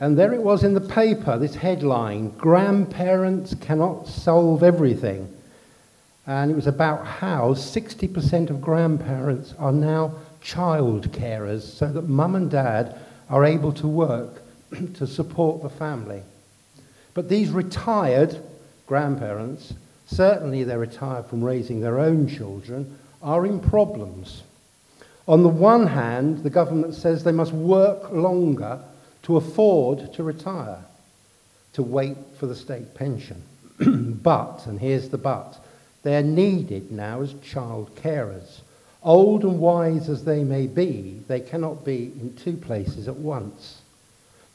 And there it was in the paper, this headline Grandparents cannot solve everything. And it was about how 60% of grandparents are now child carers, so that mum and dad are able to work to support the family. But these retired grandparents, certainly they're retired from raising their own children, are in problems. On the one hand, the government says they must work longer to afford to retire, to wait for the state pension. but, and here's the but, they're needed now as child carers. Old and wise as they may be, they cannot be in two places at once.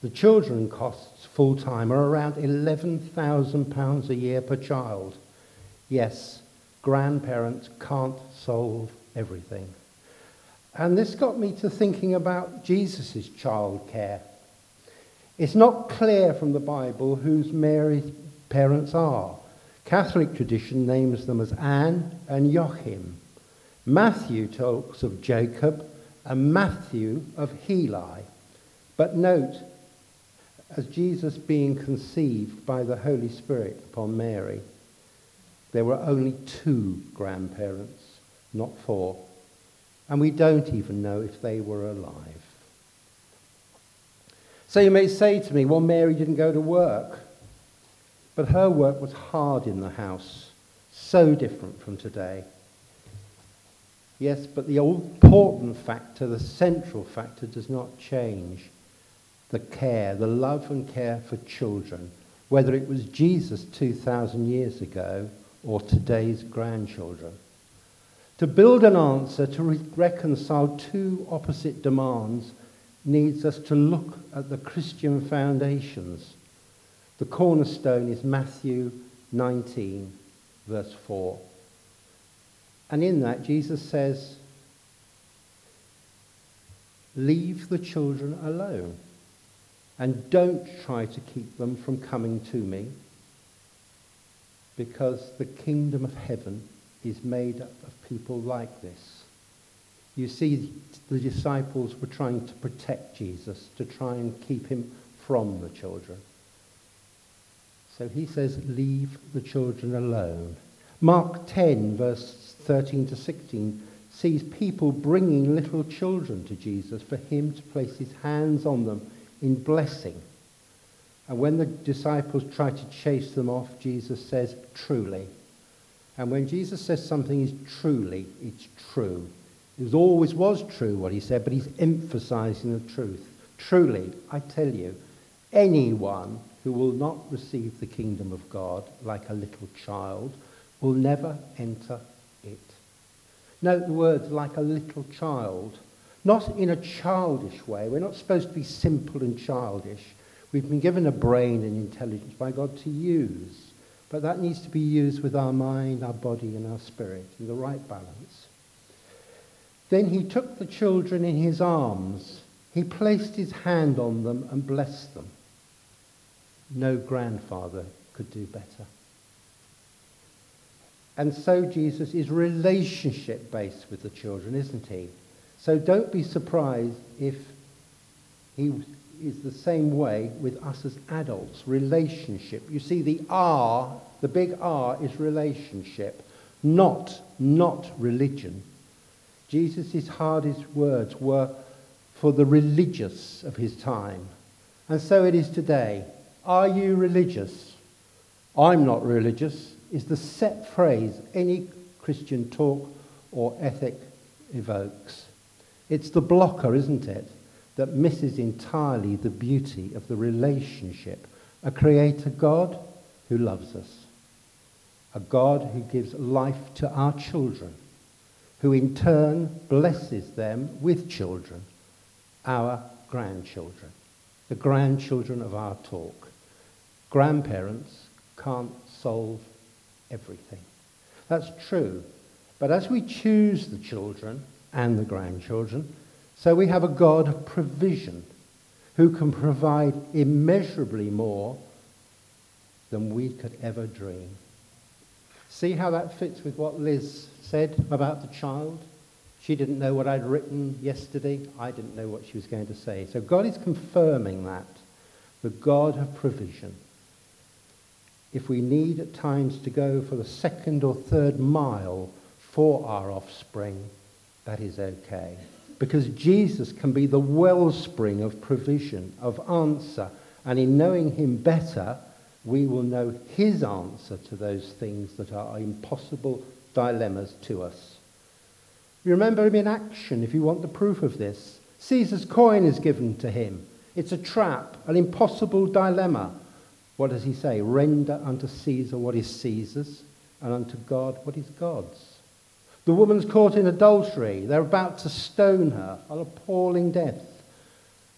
The children costs full time are around £11,000 a year per child. Yes, grandparents can't solve everything. And this got me to thinking about Jesus' child care. It's not clear from the Bible whose Mary's parents are. Catholic tradition names them as Anne and Joachim. Matthew talks of Jacob and Matthew of Heli. But note, as Jesus being conceived by the Holy Spirit upon Mary, there were only two grandparents, not four. And we don't even know if they were alive. So you may say to me, well, Mary didn't go to work. But her work was hard in the house, so different from today. Yes, but the important factor, the central factor, does not change. The care, the love and care for children, whether it was Jesus 2,000 years ago or today's grandchildren. To build an answer to re- reconcile two opposite demands needs us to look at the Christian foundations. The cornerstone is Matthew 19, verse 4. And in that, Jesus says, Leave the children alone and don't try to keep them from coming to me because the kingdom of heaven is made up of people like this. You see, the disciples were trying to protect Jesus, to try and keep him from the children. So he says, leave the children alone. Mark 10, verse 13 to 16, sees people bringing little children to Jesus for him to place his hands on them in blessing. And when the disciples try to chase them off, Jesus says, truly. And when Jesus says something is truly, it's true. It always was true what he said, but he's emphasizing the truth. Truly, I tell you, anyone who will not receive the kingdom of God like a little child will never enter it. Note the words like a little child, not in a childish way. We're not supposed to be simple and childish. We've been given a brain and intelligence by God to use, but that needs to be used with our mind, our body, and our spirit in the right balance. Then he took the children in his arms. He placed his hand on them and blessed them. No grandfather could do better. And so Jesus is relationship based with the children, isn't he? So don't be surprised if he is the same way with us as adults. Relationship. You see, the R, the big R, is relationship, not, not religion. Jesus' hardest words were for the religious of his time. And so it is today. Are you religious? I'm not religious is the set phrase any Christian talk or ethic evokes. It's the blocker, isn't it, that misses entirely the beauty of the relationship. A creator God who loves us. A God who gives life to our children, who in turn blesses them with children, our grandchildren, the grandchildren of our talk. Grandparents can't solve everything. That's true. But as we choose the children and the grandchildren, so we have a God of provision who can provide immeasurably more than we could ever dream. See how that fits with what Liz said about the child? She didn't know what I'd written yesterday. I didn't know what she was going to say. So God is confirming that the God of provision. If we need at times to go for the second or third mile for our offspring, that is okay. Because Jesus can be the wellspring of provision, of answer. And in knowing him better, we will know his answer to those things that are impossible dilemmas to us. You remember him in action if you want the proof of this. Caesar's coin is given to him. It's a trap, an impossible dilemma. What does he say? Render unto Caesar what is Caesar's, and unto God what is God's. The woman's caught in adultery. They're about to stone her, an appalling death.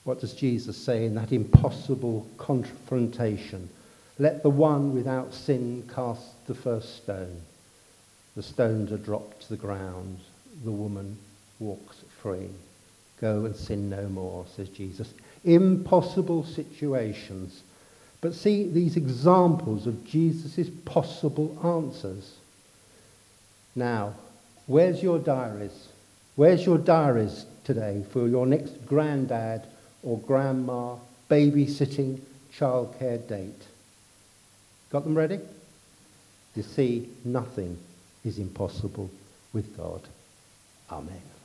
What does Jesus say in that impossible confrontation? Let the one without sin cast the first stone. The stones are dropped to the ground. The woman walks free. Go and sin no more, says Jesus. Impossible situations. But see these examples of Jesus' possible answers. Now, Where's your diaries? Where's your diaries today for your next granddad or grandma babysitting childcare date? Got them ready? You see, nothing is impossible with God. Amen.